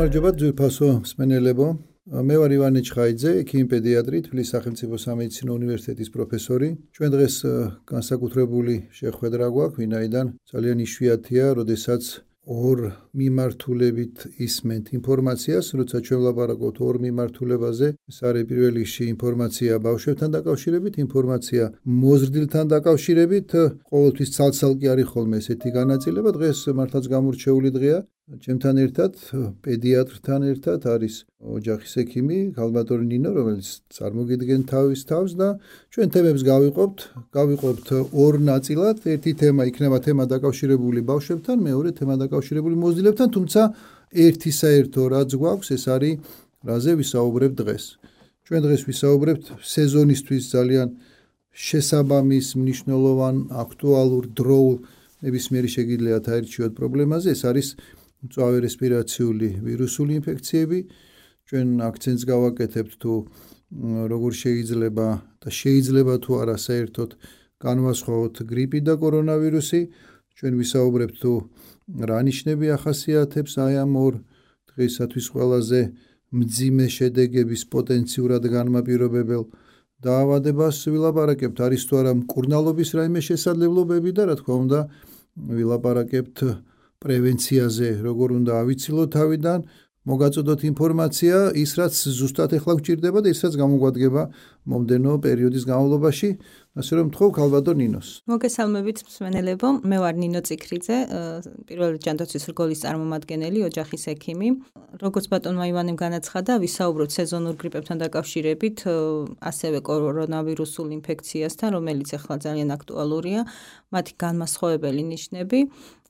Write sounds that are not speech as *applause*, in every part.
გამარჯობა ძვირფასო მსმენელებო. მე ვარ ივანე ჩხაიძე, ექიმი პედიატრი, თბილისის სახელმწიფო სამედიცინო უნივერსიტეტის პროფესორი. ჩვენ დღეს განსაკუთრებული შეხვედრა გვაქვს, ვინაიდან ძალიან იშვიათია, როდესაც ორ მიმართულებით ისმენთ ინფორმაციას, როცა ჩვენ ვლაპარაკობთ ორ მიმართულებაზე, ეს არის პირველ რიგში ინფორმაცია ბავშვებთან დაკავშირებით, ინფორმაცია მოზრდილთან დაკავშირებით, ყოველთვის ცალ-ცალკე არის ხოლმე ესეთი განაწილება, დღეს მართლაც გამორჩეული დღეა. ჩემთან ერთად პედიატრთან ერთად არის ოჯახის ექიმი გალბატორი ნინო რომელიც წარმოგიდგენ თავის თავს და ჩვენ თემებს გავიყოფთ გავიყოფთ ორ ნაწილად. ერთი თემა იქნება თემა დაკავშირებული ბავშვებთან მეორე თემა დაკავშირებული მოზილებთან თუმცა ერთი საერთო რაც გვაქვს ეს არის რაზე ვისაუბრებ დღეს. ჩვენ დღეს ვისაუბრებთ სეზონისთვის ძალიან შესაბამის მნიშვნელოვან აქტუალურ დროულ ნებისმიერი შეგიძლიათ აირჩიოთ პრობლემაზე. ეს არის მწვავე რესპირაციული ვირუსული ინფექციები. ჩვენ აქცენტს გავაკეთებთ თუ როგორ შეიძლება და შეიძლება თუ არა საერთოდ განვასხვაოთ გრიპი და კორონავირუსი. ჩვენ ვისაუბრებთ თუ რა ნიშნები ახასიათებს აი ამ ორ დღისათვის ყველაზე მძიმე შედეგების პოტენციურად განმაპირობებელ. დაავადებას ვილაპარაკებთ. არის თუ არა მკურნალობის რაიმე შესაძლებლობები და რა თქმა უნდა ვილაპარაკებთ პრევენციაზე, როგორ უნდა ავიცილოთ თავიდან, მოგაწოდოთ ინფორმაცია, ის რაც ზუსტად ახლა გვჭირდება და ის რაც გამოგვადგება მომდენო პერიოდის განმავლობაში. ასე რომ თქო ქალბადო ნინოს. მოგესალმებით მსმენელებო, მე ვარ ნინო ციქრიძე, პირველ ჯანდაცვის რგოლის წარმომადგენელი, ოჯახის ექიმი. როგორც ბატონმა ივანემ განაცხადა, ვისაუბროთ სეზონურ გრიპებთან დაკავშირებით, ასევე კორონავირუსულ ინფექციასთან, რომელიც ახლა ძალიან აქტუალურია, მათი განმასხვავებელი ნიშნები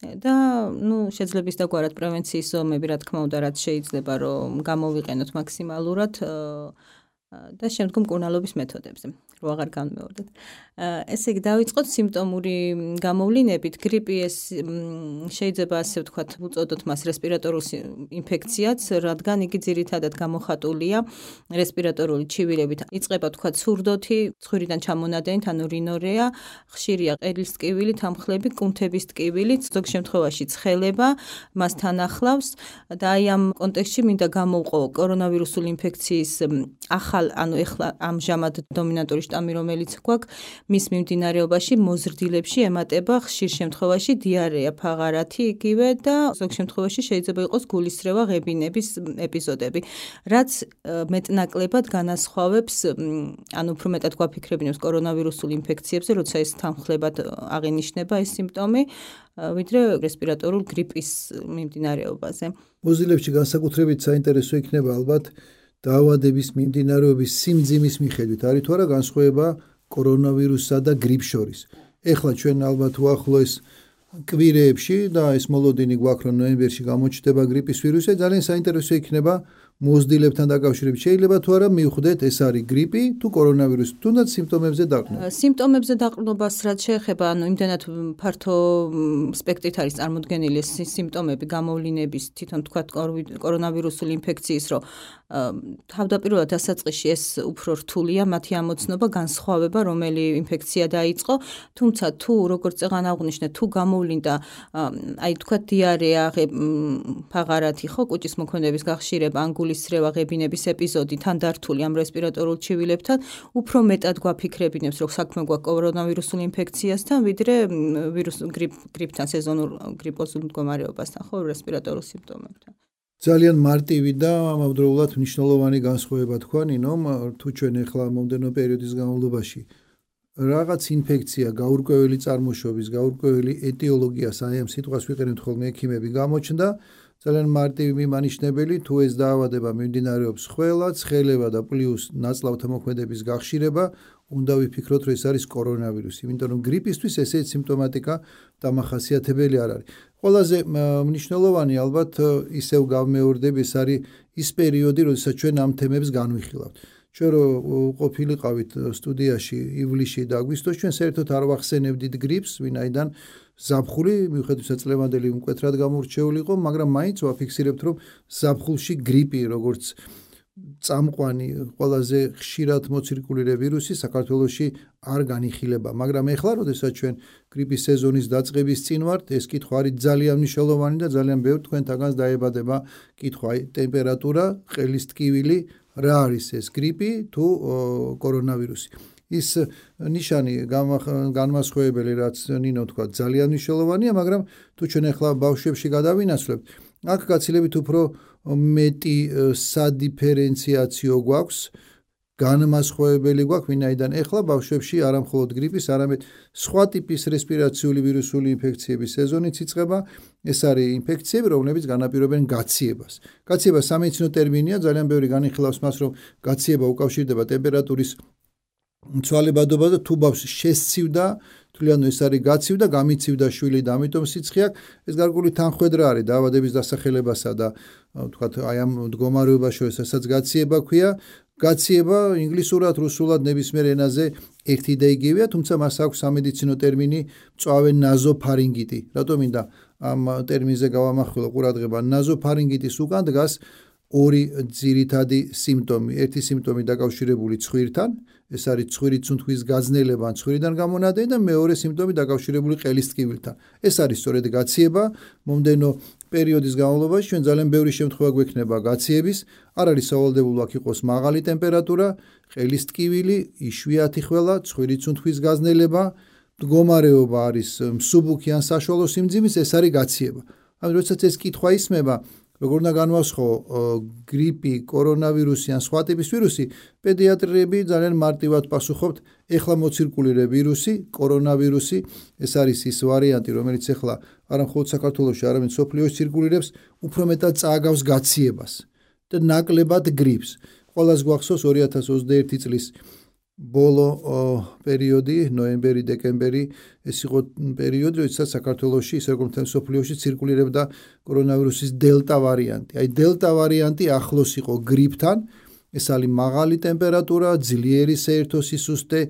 და ნუ შეიძლება ის დაგვარად პრევენციის ზომები, რა თქმა უნდა, რაც შეიძლება რომ გამოვიყენოთ მაქსიმალურად და შემდგომ კურნალობის მეთოდებზე. რო აღარ განმეორდეთ. ესე იგი დავიწყოთ სიმპტომური გამოვლინებით. გრიპი ეს შეიძლება ასე ვთქვათ, უწოდოთ მას რესპირატორული ინფექციაც, რადგან იგი ძირითადად გამოხატულია რესპირატორული ჩივილებით. იწყება ვთქვათ სურდოთი, ცხვირიდან ჩამონადენით, ანუ რინორეა, ხშირია ყელის ტკივილი, თამხლები, კუნთების ტკივილი, ზოგ შემთხვევაში ცხელება მასთან ახლავს და აი ამ კონტექსტში მინდა გამოვყო კორონავირუსული ინფექციის ახალ, ანუ ეხლა ამჟამად დომინანტური შტამი, რომელიც გვაქვს, მის მიმდინარეობაში მოზრდილებში ემატება ხშირ შემთხვევაში დიარეა, ფაღარათი იგივე და ზოგ შემთხვევაში შეიძლება იყოს გულისრევა, ღებინების ეპიზოდები, რაც მეტნაკლებად განასხვავებს, ანუ უფრო მეტად გვაფიქრებინებს კორონავირუსულ ინფექციებზე, როცა ეს თანხლებად აღინიშნება ეს სიმპტომი, ვიდრე რესპირატორულ გრიპის მიმდინარეობაზე. მოზრდილებში განსაკუთრებით საინტერესო იქნება ალბათ დაავადების მიმდინარეობის სიმძიმის მიხედვით არის თუ არა განსხვავება კორონავირუსსა და გრიპ შორის. ეხლა ჩვენ ალბათ უახლოეს კვირეებში და ეს მოლოდინი გვაქვს რომ ნოემბერში გამოჩნდება გრიპის ვირუსი, ძალიან საინტერესო იქნება მოზრდილებთან დაკავშირებით შეიძლება თუ არა მივხვდეთ ეს არის გრიპი თუ კორონავირუსი თუნდაც სიმპტომებზე დაყრდნობა. სიმპტომებზე დაყრდნობას რაც შეეხება ანუ იმდენად ფართო სპექტრით არის წარმოდგენილი ეს სიმპტომები გამოვლინების თვითონ თქვა კორონავირუსული ინფექციის რომ თავდაპირველად დასაწყისში ეს უფრო რთულია მათი ამოცნობა განსხვავება რომელი ინფექცია დაიწყო თუმცა თუ როგორც წეგან აღნიშნე თუ გამოვლინდა აი თქვა დიარეა ფაღარათი ხო კუჭის მოქმედების გახშირება ანგული გულისრევა ღებინების ეპიზოდი თან დართული ამ რესპირატორულ ჩივილებთან უფრო მეტად გვაფიქრებინებს რომ საქმე გვაქვს კორონავირუსულ ინფექციასთან ვიდრე ვირუს გრიპ გრიპთან სეზონურ გრიპოზულ მდგომარეობასთან ხო რესპირატორულ სიმპტომებთან. ძალიან მარტივი და ამავდროულად მნიშვნელოვანი განსხვავება თქვა ნინო თუ ჩვენ ახლა მომდენო პერიოდის განმავლობაში რაღაც ინფექცია გაურკვეველი წარმოშობის გაურკვეველი ეტიოლოგიას აი ამ სიტყვას ვიყენებთ ხოლმე ექიმები გამოჩნდა ძალიან მარტივი მიმანიშნებელი თუ ეს დაავადება მიმდინარეობს ხელად, ხელება და პლუს ნაწლავთა მოქმედების გახშირება, უნდა ვიფიქროთ, რომ ეს არის კორონავირუსი, იმიტომ რომ გრიპისთვის ესეც სიმპტომატიკა დამახასიათებელი არ არის. ყველაზე მნიშვნელოვანი ალბათ ისევ გავმეორდებ, ეს არის ის პერიოდი, როდესაც ჩვენ ამ თემებს განვიხილავთ. ჩვენ რო ყოფილიყავით სტუდიაში ივლისში და აგვისტოში, ჩვენ საერთოდ არ ვახსენებდით გრიპს, ვინაიდან ზაფხული მიუხედავად წლევანდელი მკვეთრად გამორჩეული იყო, მაგრამ მაინც ვაფიქსირებთ, რომ ზაფხულში გრიპი, როგორც წამყვანი ყველაზე ხშირად მოცირკულირე ვირუსი საქართველოში არ განიხილება, მაგრამ ეხლა, როდესაც ჩვენ გრიპის სეზონის დაწყების წინ ვართ, ეს კითხვა არის ძალიან მნიშვნელოვანი და ძალიან ბევრ თქვენთაგანს დაებადება კითხვა, ტემპერატურა, ყელის ტკივილი, რა არის ეს გრიპი თუ კორონავირუსი. ის ნიშანი განმასხვავებელი რაც ნინო თქვა ძალიან მნიშვნელოვანია, მაგრამ თუ ჩვენ ახლა ბავშვებში გადავინაცვლებთ, აქ გაცილებით უფრო მეტი სადიფერენციაციო გვაქვს განმასხვავებელი გვაქვს ვინაიდან ეხლა ბავშვებში არამხოლოდ გრიპის, არამედ სხვა ტიპის რესპირაციული ვირუსული ინფექციების სეზონიც იწყება. ეს არის ინფექციები, რომლებიც განაპირობენ გაციებას. გაციება სამედიცინო ტერმინია, ძალიან ბევრი განიხილავს მას, რომ გაციება უკავშირდება ტემპერატურის ცვალებადობა და თუ ბავშვი შესცივდა, თვლიანო ეს არის გაცივდა, გამიცივდა შვილი და ამიტომ სიცხე აქვს. ეს გარკვეული თანხwebdriver არის დაავადების დასახელებასა და ვთქვათ, აი ამ მდგომარეობას შორის ასაც გაციება ქვია. გაციება ინგლისურად, რუსულად, ნებისმიერ ენაზე ერთი და იგივეა, თუმცა მას აქვს სამედიცინო ტერმინი მწვავე ნაზოფარინგიტი. რატომ მინდა ამ ტერმინზე გავამახვილო ყურადღება? ნაზოფარინგიტის უკან დგას ორი ძირითადი სიმპტომი. ერთი სიმპტომი დაკავშირებული ცხვირთან, ეს არის ცხვირის წუნთქვის გაძნელება ან ცხვირიდან გამონადენი და მეორე სიმპტომი დაკავშირებული ყელის ტკივილთან. ეს არის სწორედ გაციება. მომდენო პერიოდის განმავლობაში ჩვენ ძალიან ბევრი შემთხვევა გვექნება გაციების. არ არის სავალდებულო აქ იყოს მაღალი ტემპერატურა, ყელის ტკივილი, იშვიათი ხველა, ცხვირის წუნთქვის გაძნელება, მდგომარეობა არის მსუბუქი ან საშუალო სიმძიმის, ეს არის გაციება. ანუ როდესაც ეს კითხვა ისმება, როგორ უნდა განვასხო გრიპი, კორონავირუსი ან სხვა ტიპის ვირუსი, პედიატრები ძალიან მარტივად პასუხობთ, ეხლა მოცირკულირე ვირუსი, კორონავირუსი, ეს არის ის ვარიანტი, რომელიც ეხლა არა მხოლოდ საქართველოში, არამედ სოფლიოში ცირკულირებს, უფრო მეტად წააგავს გაციებას და ნაკლებად გრიპს. ყოველას გვახსოვს 2021 წლის ბოლო პერიოდი, ნოემბერი, დეკემბერი, ეს იყო პერიოდი, როდესაც საქართველოში, ისე როგორც მთელ სოფლიოში ცირკულირებდა კორონავირუსის დელტა ვარიანტი. აი დელტა ვარიანტი ახლოს იყო გრიპთან. ეს არის მაღალი ტემპერატურა, ძლიერი საერთო სისუსტე,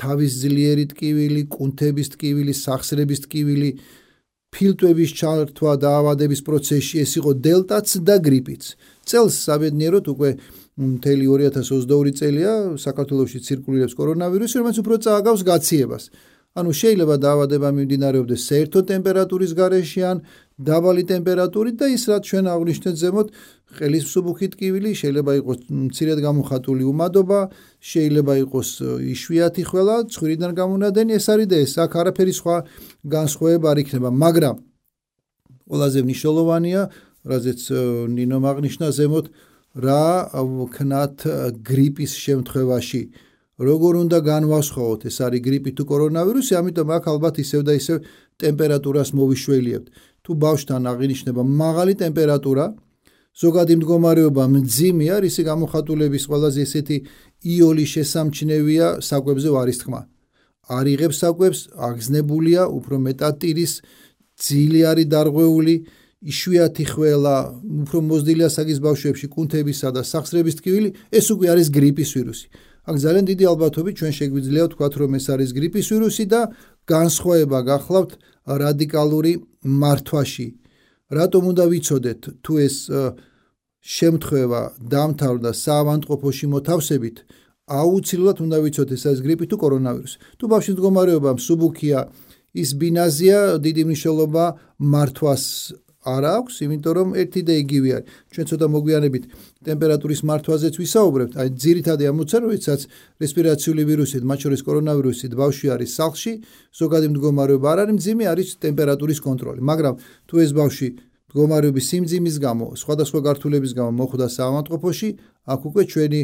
თავის ძლიერი ტკივილი, კუნთების ტკივილი, სახსრების ტკივილი, ფილტვების ჩართვა და ავადების პროცესში, ეს იყო დელტაც და გრიპიც. წელს საბედნიეროდ უკვე მთელი 2022 წელია საქართველოში ცირკულირებს კორონავირუსი, რომელიც უფრო წააგავს გაციებას. ანუ შეიძლება დაავადება მიმდინარეობდეს საერთო ტემპერატურის გარეშე ან დაბალი ტემპერატურით და ის რაც ჩვენ აღნიშნეთ ზემოთ, ყელის მსუბუქი ტკივილი, შეიძლება იყოს მცირედ გამოხატული უმადობა, შეიძლება იყოს იშვიათი ხველა, ცხვირიდან გამონადენი, ეს არის და ეს აქ არაფერი სხვა განსხვავება არ იქნება, მაგრამ ყველაზე მნიშვნელოვანია, რაზეც ნინო მაგნიშნა ზემოთ, რა ვქნათ გრიპის შემთხვევაში? როგორ უნდა განვასხვაოთ ეს არის გრიპი თუ კორონავირუსი? ამიტომ აქ ალბათ ისევ და ისევ ტემპერატურას მოვიშველიებთ. თუ ბავშვთან აღინიშნება მაღალი ტემპერატურა ზოგადი მდგომარეობა მძიმე არის ისი გამოხატულების ყველაზე ესეთი იული შესამჩნევია საკვებზე ვარის თქმა. არ იღებს საკვებს აგზნებულია უფრო მეტად ტირის ძილი არის დარღვეული იშვიათი ხველა, უფრო მოზრდილია საგის ბავშვებში, კუნთებისა და სახსრების ტკივილი, ეს უკვე არის გრიპის ვირუსი. აქ ძალიან დიდი ალბათობით ჩვენ შეგვიძლია ვთქვათ, რომ ეს არის გრიპის ვირუსი და განსხვავება გახლავთ რადიკალური მართვაში. რატომ უნდა ვიცოდეთ თუ ეს შემთხვევა დამთავრდა საავადმყოფოში მოთავსებით? აუცილებლად უნდა ვიცოდეთ ეს არის გრიპი თუ კორონავირუსი. თუ ბავშვის მდგომარეობა მსუბუქია, ის ბინაზია, დიდი მნიშვნელობა მართვას არ აქვს, იმიტომ რომ ერთი და იგივე არის. ჩვენ ცოტა მოგვიანებით ტემპერატურის მართვაზეც ვისაუბრებთ. აი ძირითადი ამოცანა, როდესაც რესპირაციული ვირუსით, მათ შორის კორონავირუსით ბავშვი არის სახლში, ზოგადი მდგომარეობა არ არის მძიმე, არის ტემპერატურის კონტროლი. მაგრამ თუ ეს ბავშვი მდგომარეობის სიმძიმის გამო, სხვადასხვა გართულების გამო მოხვდა საავადმყოფოში, აქ უკვე ჩვენი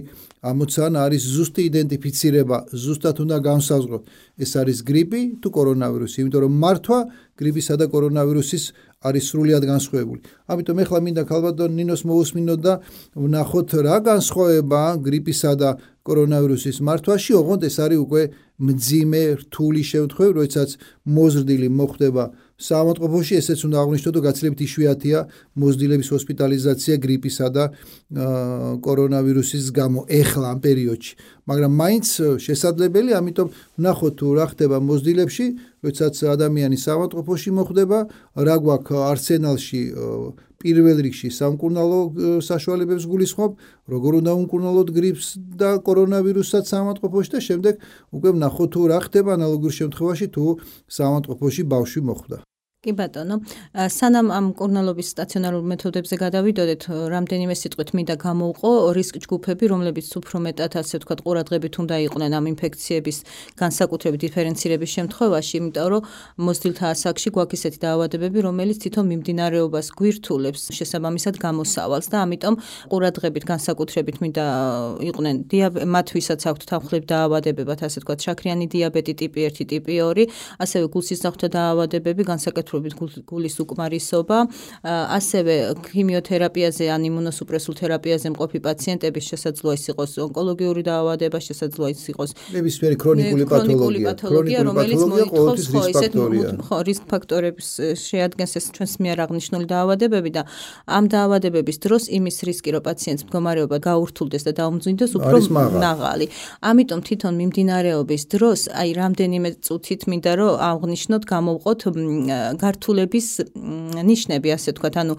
ამოცანა არის ზუსტი იდენტიფიცირება, ზუსტად უნდა განსაზღვროთ, ეს არის გრიპი თუ კორონავირუსი, იმიტომ რომ მართვა გრიპისა და კორონავირუსის არის სრულიად განსხვავებული. ამიტომ ეხლა მინდა ქალბატონ ნინოს მოусმინოთ და ვნახოთ რა განსხვავება გრიპისა და კორონავირუსის მართვაში, ოღონდ ეს არის უკვე მძიმე რთული შემთხვევა, როდესაც მოზრდილი მოხდება საავადმყოფოში ესეც უნდა აღნიშნოთ, რომ გაცილებით იშვიათია მოზრდილების ჰოსპიტალიზაცია გრიპისა და კორონავირუსის გამო ეხლა ამ პერიოდში. მაგრამ მაინც შესაძლებელი, ამიტომ ნახოთ თუ რა ხდება მოზრდილებში, როდესაც ადამიანი საავადმყოფოში მოხვდება, რა გვაქვს არსენალში პირველ რიგში სამკურნალო საშუალებებს გულისხმობ, როგორ უნდა უმკურნალოთ გრიპს და კორონავირუსსაც სამავთყოფოში და შემდეგ უკვე ვნახოთ თუ რა ხდება ანალოგურ შემთხვევაში თუ სამავთყოფოში ბავშვი მოხვდა. კი ბატონო, სანამ ამ კურნალობის სტაციონარულ მეთოდებზე გადავიდოდეთ, რამდენიმე სიტყვით მინდა გამოვყო რისკ ჯგუფები, რომლებიც უფრო მეტად ასე ვთქვათ, ყურადღებით უნდა იყვნენ ამ ინფექციების განსაკუთრებით დიფერენცირების შემთხვევაში, იმიტომ რომ მოსდილთა ასაკში გვაქვს ესეთი დაავადებები, რომელიც თვითონ მიმდინარეობას გვირთულებს შესაბამისად გამოსავალს და ამიტომ ყურადღებით განსაკუთრებით მინდა იყვნენ. მათ ვისაც აქვთ თანხლებ დაავადებებად, ასე ვთქვათ, შაქრიანი დიაბეტი ტიპი 1, ტიპი 2, ასევე გულსისხლთა დაავადებები განსაკუთრებით განსაკუთრებით გულის უკმარისობა, ასევე ქიმიოთერაპიაზე ან იმუნოსუპრესულ თერაპიაზე მყოფი პაციენტების შესაძლოა ის იყოს ონკოლოგიური დაავადება, შესაძლოა ის იყოს ნებისმიერი ქრონიკული პათოლოგია, ქრონიკული რომელიც მოითხოვს ხო ისეთ ხო რისკ ფაქტორებს შეადგენს ეს ჩვენს მიერ აღნიშნული დაავადებები და ამ დაავადებების დროს იმის რისკი რომ პაციენტს მდგომარეობა გაურთულდეს და დაუმძიმდეს უფრო მაღალი. ამიტომ თვითონ მიმდინარეობის დროს აი რამდენიმე წუთით მინდა რომ აღნიშნოთ გამოვყოთ გართულების ნიშნები, ასე ვთქვათ, ანუ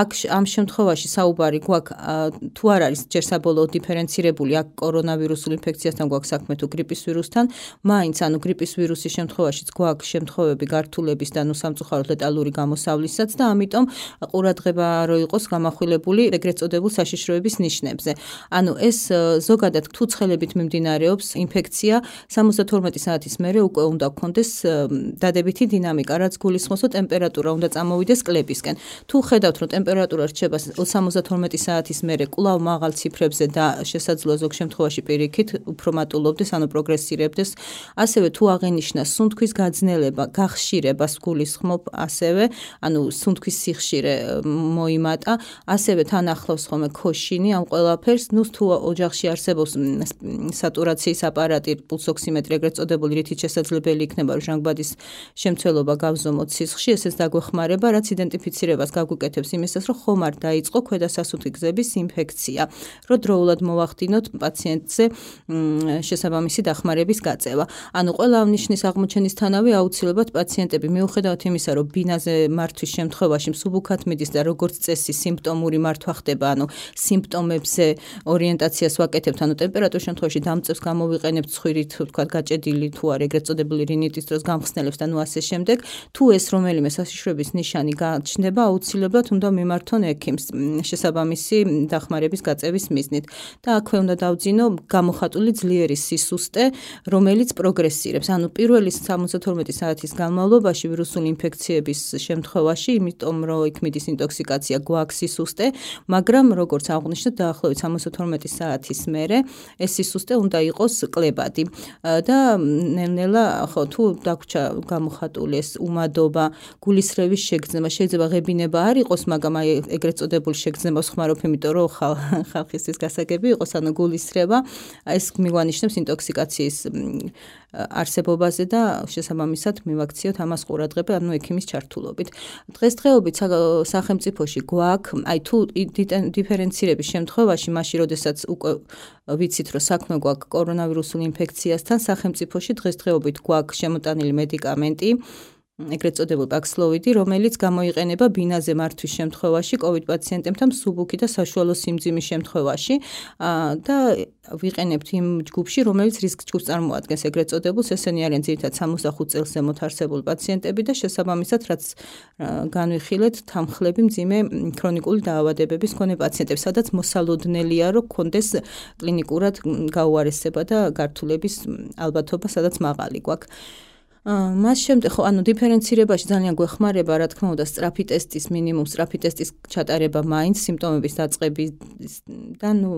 აქ ამ შემთხვევაში საუბარი გვაქვს თუ არ არის ჯერ საბოლოო დიფერენცირებული აქ კორონავირუსულ ინფექციასთან გვაქვს საქმე თუ გრიპის ვირუსთან, მაინც ანუ გრიპის ვირუსის შემთხვევაშიც გვაქვს შემთხვევები გართულების და ნუ სამწუხაროდ ლეტალური გამოსავლისაც და ამიტომ ყურადღება რო იყოს გამახვილებული ეგრეთ წოდებულ საშიშროების ნიშნებზე. ანუ ეს ზოგადად თუ ცხელებით მიმდინარეობს ინფექცია 72 საათის მერე უკვე უნდა გქონდეს დადებითი დინამიკა, რაც გულისხმობს რომ ტემპერატურა უნდა წამოვიდეს კლებისკენ. თუ ხედავთ, რომ ტემპერატურა რჩება 72 საათის მერე კვლავ მაღალ ციფრებზე და შესაძლოა ზოგ შემთხვევაში პირიქით უფრო მატულობდეს, ანუ პროგრესირებდეს, ასევე თუ აღენიშნა სუნთქვის გაძნელება, გახშირება სგულისხმობ, ასევე, ანუ სუნთქვის სიხშირე მოიმატა, ასევე თან ახლავს ხოლმე ქოშინი ამ ყველაფერს, ნუ თუ ოჯახში არსებობს სატურაციის აპარატი, პულსოქსიმეტრი ეგრეთ წოდებული, რითიც შესაძლებელი იქნება რომ ჟანგბადის შემცველობა გავზომოთ სისხლში ესეც დაგვეხმარება, რაც იდენტიფიცირებას გაგვიკეთებს იმისას, რომ ხომ არ დაიწყო ქვედა სასუნთქი გზების ინფექცია, რომ დროულად მოვახდინოთ პაციენტზე შესაბამისი დახმარების გაწევა. ანუ ყველა ამ ნიშნის აღმოჩენისთანავე აუცილებლად პაციენტები მიუხედავად იმისა, რომ ბინაზე მართვის შემთხვევაში მსუბუქად მიდის და როგორც წესი სიმპტომური მართვა ხდება, ანუ სიმპტომებზე ორიენტაციას ვაკეთებთ, ანუ ტემპერატურის შემთხვევაში დამწევს გამოვიყენებთ ცხვირით, თქვა გაჭედილი თუ არ ეგრეთ წოდებული რინიტის დროს გამხსნელებს და ნუ ასე შემდეგ, თუ ეს რომელიმე საშიშროების ნიშანი გაჩნდება, აუცილებლად უნდა მიმართონ ექიმს შესაბამისი დახმარების გაწევის მიზნით. და აქვე უნდა დავძინო გამოხატული ძლიერი სისუსტე, რომელიც პროგრესირებს. ანუ პირველი 72 საათის განმავლობაში ვირუსული ინფექციების შემთხვევაში, იმიტომ რომ იქ მიდის ინტოქსიკაცია, გვაქვს სისუსტე, მაგრამ როგორც აღნიშნეთ, დაახლოებით 72 საათის მერე ეს სისუსტე უნდა იყოს კლებადი. და ნელ-ნელა ხო თუ დაგვრჩა გამოხატული ეს უმადობა გულისრევის შეგრძნება შეიძლება ღებინება არ იყოს, მაგრამ აი ეგრეთ წოდებული შეგრძნება ხმარობ, იმიტომ რომ *laughs* ხალხისთვის გასაგები იყოს, ანუ გულისრევა, ეს მიგვანიშნებს ინტოქსიკაციის არსებობაზე და შესაბამისად მივაქციოთ ამას ყურადღება, ანუ ექიმის ჩართულობით. დღესდღეობით სახელმწიფოში გვაქვს, აი თუ დიფერენცირების შემთხვევაში, მაშინ როდესაც უკვე ვიცით, რომ საქმე გვაქვს კორონავირუსულ ინფექციასთან, სახელმწიფოში დღესდღეობით გვაქვს შემოტანილი მედიკამენტი, ეგრეთ წოდებული პაქსლოვიდი, რომელიც გამოიყენება ბინაზე მართვის შემთხვევაში, COVID პაციენტებთან მსუბუქი და საშუალო სიმძიმის შემთხვევაში და ვიყენებთ იმ ჯგუფში, რომელიც რისკ ჯგუფს წარმოადგენს, ეგრეთ წოდებულს, ესენი არიან ძირითადად 65 წელს ზემოთ არსებული პაციენტები და შესაბამისად, რაც განვიხილეთ თანხლები მძიმე ქრონიკული დაავადებების მქონე პაციენტებს, სადაც მოსალოდნელია, რომ კონდეს კლინიკურად გაუარესება და გართულების ალბათობა, სადაც მაღალი გვაქვს. მას შემდეგ ხო ანუ დიფერენცირებაში ძალიან გვეხმარება რა თქმა უნდა სტრაფი ტესტის მინიმუმ სტრაფი ტესტის ჩატარება მაინც სიმპტომების დაწყების და ნუ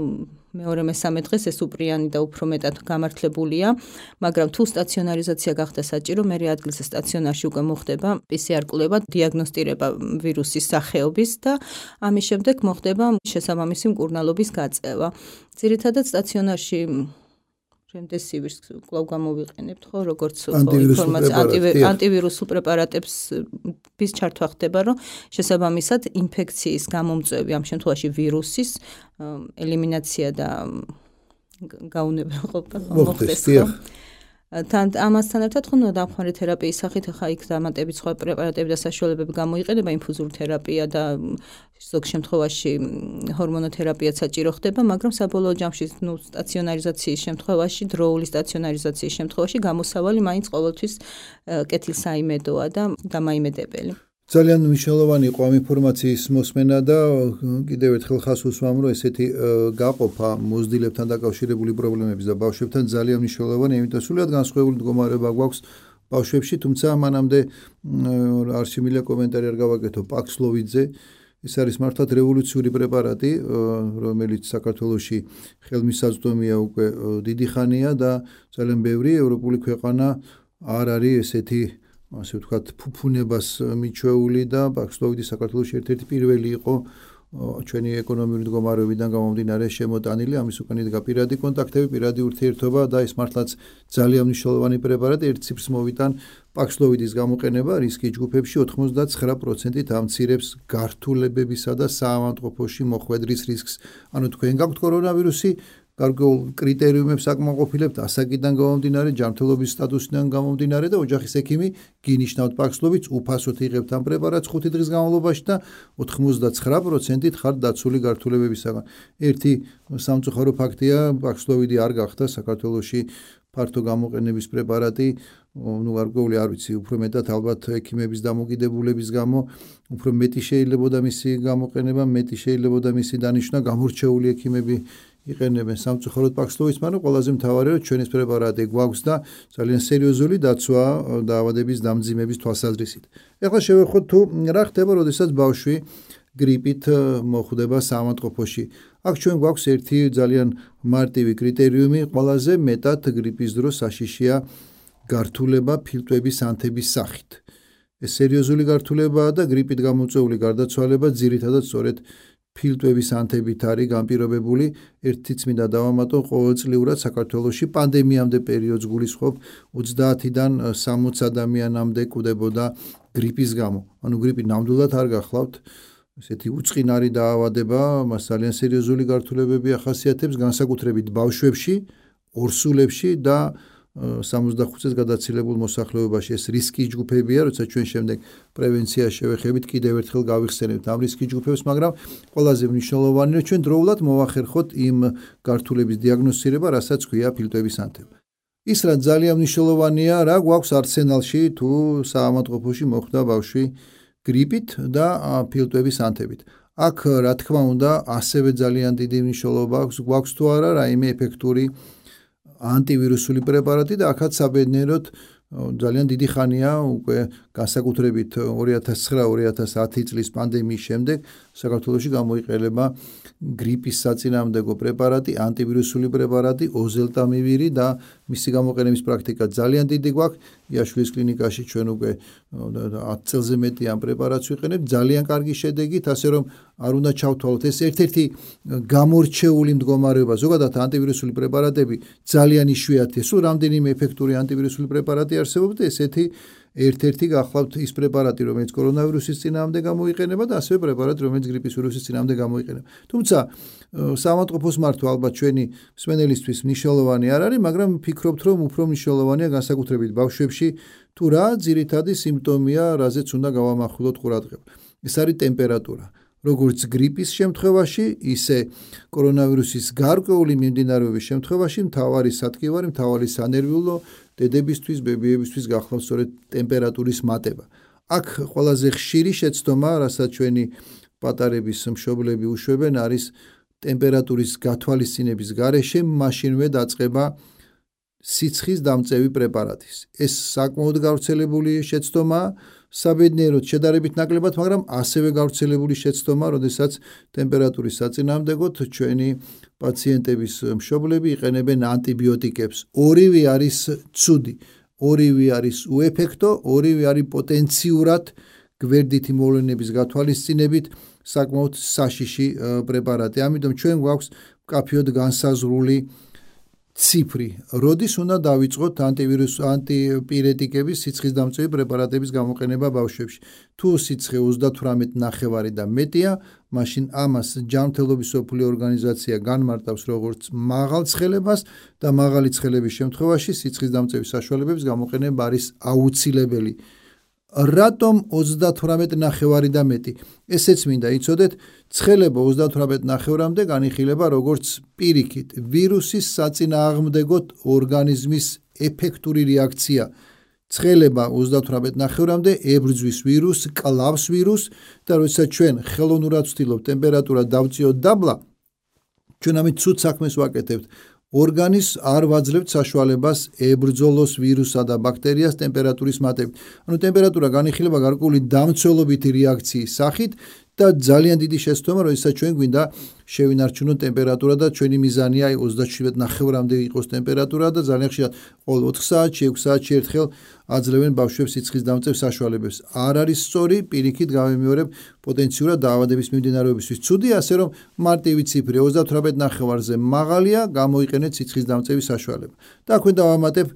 მეორე მესამე დღეს ეს უპრიანი და უფრო მეტად გამართლებულია მაგრამ თუ სტაციონარიზაცია გახდა საჭირო მე ადგილზე სტაციონარში უკვე მოხდება PCR კვლევა დიაგნოსტირება ვირუსის სახეობის და ამის შემდეგ მოხდება შესაბამისი მკურნალობის გაწევა. ძირითადად სტაციონარში რემდესივირს კვლავ გამოვიყენებთ ხო როგორც ინფორმაცია ანტივირუსულ პრეპარატებს bis ჩართვა ხდება რომ შესაბამისად ინფექციის გამომწვევი ამ შემთხვევაში ვირუსის ელიმინაცია და გაუნება ყოფა მოხდეს ხო თან ამასთან ერთად ხო დამხმარე თერაპიის სახით ახლა იქ დამატებით სხვა პრეპარატები და საშუალებები გამოიყენება ინფუზური თერაპია და ზოგ შემთხვევაში ჰორმონოთერაპიაც საჭირო ხდება, მაგრამ საბოლოო ჯამში ნუ სტაციონარიზაციის შემთხვევაში, დროული სტაციონარიზაციის შემთხვევაში გამოსავალი მაინც ყოველთვის კეთილსაიმედოა და დამაიმედებელი. ძალიან მნიშვნელოვანი იყო ამ ინფორმაციის მოსმენა და კიდევ ერთხელ ხას უსვამ რომ ესეთი გაყოფა მოზდილებთან დაკავშირებული პრობლემების და ბავშვებთან ძალიან მნიშვნელოვანია, იმიტომ სულად განსხვავებული მდგომარეობა გვაქვს ბავშვებში, თუმცა მანამდე არჩი მილე კომენტარი არ გავაკეთო. პაქსლოვიძე ეს არის მართლაც რევოლუციური პრეპარატი, რომელიც საქართველოში ხელმისაწვდომია უკვე დიდი ხანია და ძალიან ბევრი ევროპული ქვეყანა არ არის ესეთი ასე ვთქვათ, ფუფუნებას მიჩვეული და ბაქსლოვიდი საქართველოს ერთ-ერთი პირველი იყო ჩვენი ეკონომიური მდგომარეობიდან გამომდინარე შემოტანილი, ამის უკან იდგა პირადი კონტაქტები, პირადი ურთიერთობა და ეს მართლაც ძალიან მნიშვნელოვანი პრეპარატი, ერთ ციფრს მოვიტან ბაქსლოვიდის გამოყენება რისკი ჯგუფებში 99%-ით ამცირებს გართულებებისა და საავადმყოფოში მოხვედრის რისკს. ანუ თქვენ გაქვთ კორონავირუსი, გარკვეულ კრიტერიუმებს აკმაყოფილებთ ასაკიდან გამომდინარე, ჯანმრთელობის სტატუსიდან გამომდინარე და ოჯახის ექიმი გინიშნავთ პაქსლოვიც უფასოდ იღებთ ამ პრეპარატს 5 დღის განმავლობაში და 99%-ით ხარ დაცული გართულებებისაგან. ერთი სამწუხარო ფაქტია, პაქსლოვიდი არ გახდა საქართველოსი ფართო გამოყენების პრეპარატი, ну გარკვეული არ ვიცი, უფრო მეტად ალბათ ექიმების დამოკიდებულების გამო, უფრო მეტი შეიძლება და მისი გამოყენება, მეტი შეიძლება და მისი დანიშნა გამორჩეული ექიმები იყენებენ სამწუხაროდ პაქსლოვის, მაგრამ ყველაზე მთავარია რომ ჩვენის პრეპარატი გვაქვს და ძალიან სერიოზული დაცვა დაავადების დამძიმების თვალსაზრისით. ეხლა შევეხოთ თუ რა ხდება, როდესაც ბავშვი გრიპით მოხვდება სამანტყოფოში. აქ ჩვენ გვაქვს ერთი ძალიან მარტივი კრიტერიუმი, ყველაზე მეტად გრიპის დროს საშიშია გართულება ფილტვების ანთების სახით. ეს სერიოზული გართულებაა და გრიპით გამოწვეული გარდაცვალება ძირითადად სწორედ ფილტვების ანთებით არის განპირობებული ერთი წმინდა დავამატო ყოველწლიურად საქართველოში პანდემიამდე პერიოდს გულისხმობ 30-დან 60 ადამიანამდე კვდებოდა გრიპის გამო. ანუ გრიპი ნამდვილად არ გახლავთ. ესეთი უצინარი დაავადება, მას ძალიან სერიოზული გართულებები ახასიათებს განსაკუთრებით ბავშვებში, ორსულებში და 65 წელს გადაცილებულ მოსახლეობაში ეს რისკის ჯგუფებია, როცა ჩვენ შემდეგ პრევენცია შევეხებით, კიდევ ერთხელ გავიხსენებთ ამ რისკის ჯგუფებს, მაგრამ ყველაზე მნიშვნელოვანია ჩვენ დროულად მოახერხოთ იმ გართულების დიაგნოსტირება, რასაც ქვია ფილტვების ანთება. ის რა ძალიან მნიშვნელოვანია, რა გვაქვს არსენალში თუ საავადმყოფოში მოხდა ბავშვი გრიპით და ფილტვების ანთებით. აქ რა თქმა უნდა, ასევე ძალიან დიდი მნიშვნელობა აქვს, გვაქვს თუ არა რაიმე ეფექტური ანტივირუსული პრეპარატი და ახაც საბედნიეროდ ძალიან დიდი ხანია უკვე განსაკუთრებით 2009-2010 წლის პანდემიის შემდეგ საქართველოში გამოიყენება გრიპის საწინააღმდეგო პრეპარატი, ანტივირუსული პრეპარატი, ოზელტამივირი და მისი გამოყენების პრაქტიკა ძალიან დიდი გვაქვს. იაშვილის კლინიკაში ჩვენ უკვე 10 წელზე მეტი ამ პრეპარატს ვიყენებთ, ძალიან კარგი შედეგით, ასე რომ არ უნდა ჩავთვალოთ ეს ერთ-ერთი გამორჩეული მდგომარეობა. ზოგადად ანტივირუსული პრეპარატები ძალიან იშვიათია. სულ რამდენიმე ეფექტური ანტივირუსული პრეპარატი არსებობს და ესეთი ერთ-ერთი გახლავთ ის პრეპარატი, რომელიც კორონავირუსის წინააღმდეგ გამოიყენება და ასევე პრეპარატი, რომელიც გრიპის ვირუსის წინააღმდეგ გამოიყენება. თუმცა სამავთყოფოს მართვა ალბათ ჩვენი მსმენელისთვის მნიშვნელოვანი არ არის, მაგრამ ვფიქრობთ, რომ უფრო მნიშვნელოვანია განსაკუთრებით ბავშვებში თუ რა ძირითადი სიმპტომია, რაზეც უნდა გავამახვილოთ ყურადღება. ეს არის ტემპერატურა. როგორც გრიპის შემთხვევაში, ისე კორონავირუსის გარკვეული მიმდინარეობის შემთხვევაში მთავარი სათქივარი, მთავარი სანერვიულო დედებისთვის, ბებიებისთვის გახლავს სწორედ ტემპერატურის მატება. აქ ყველაზე ხშირი შეცდომა, რასაც ჩვენი პატარების მშობლები უშვებენ, არის ტემპერატურის გათვალისწინების გარეშე მაშინვე დაწყება სიცხის დამწევი პრეპარატის. ეს საკმაოდ გავრცელებული შეცდომაა. საბედნიეროდ შედარებით ნაკლებად, მაგრამ ასევე გავრცელებული შეცდომა, როდესაც ტემპერატურის საწინააღმდეგოდ ჩვენი პაციენტების მშობლები იყენებენ ანტიბიოტიკებს. ორივე არის ცუდი, ორივე არის უეფექტო, ორივე არის პოტენციურად გვერდითი მოვლენების გათვალისწინებით საკმაოდ საშიში პრეპარატი. ამიტომ ჩვენ გვაქვს კაფეოდ განსაზღვრული ციფრი. როდის უნდა დავიწყოთ ანტივირუს ანტიპირეტიკების სიცხის დამწევი პრეპარატების გამოყენება ბავშვებში? თუ სიცხე 38 ნახევარი და მეტია, მაშინ ამას ჯანმრთელობის სოფლიო ორგანიზაცია განმარტავს როგორც მაღალ ცხელებას და მაღალი ცხელების შემთხვევაში სიცხის დამწევის საშუალებების გამოყენება არის აუცილებელი. რატომ 38 ნახევარი და მეტი? ესეც მინდა იცოდეთ, ცხელება 38 ნახევრამდე განიხილება როგორც პირიქით ვირუსის საწინააღმდეგო ორგანიზმის ეფექტური რეაქცია. ცხელება 38 ნახევრამდე ებრძვის ვირუს, კლავს ვირუს და როდესაც ჩვენ ხელოვნურად ვცდილობთ ტემპერატურა დავწიოთ დაბლა, ჩვენ ამით ცუდ საქმეს ვაკეთებთ. ორგანიზმს არ ვაძლევთ საშუალებას ებრძოლოს ვირუსსა და ბაქტერიას ტემპერატურის მატებით. ანუ ტემპერატურა განიხილება გარკვეული დამცველობითი რეაქციის სახით და ძალიან დიდი შეცდომა, როდესაც ჩვენ გვინდა შევინარჩუნოთ ტემპერატურა და ჩვენი მიზანია აი 37 ნახევრამდე იყოს ტემპერატურა და ძალიან ხშირად ყოველ 4 საათში, 6 საათში ერთხელ აძლევენ ბავშვებს სიცხის დამწევ საშუალებებს. არ არის სწორი, პირიქით გავემეორებ პოტენციურად დაავადების მიმდინარეობისთვის. ცუდი ასე რომ მარტივი ციფრი 38 ნახევარზე მაღალია, გამოიყენეთ სიცხის დამწევის საშუალება. და აქვე დავამატებ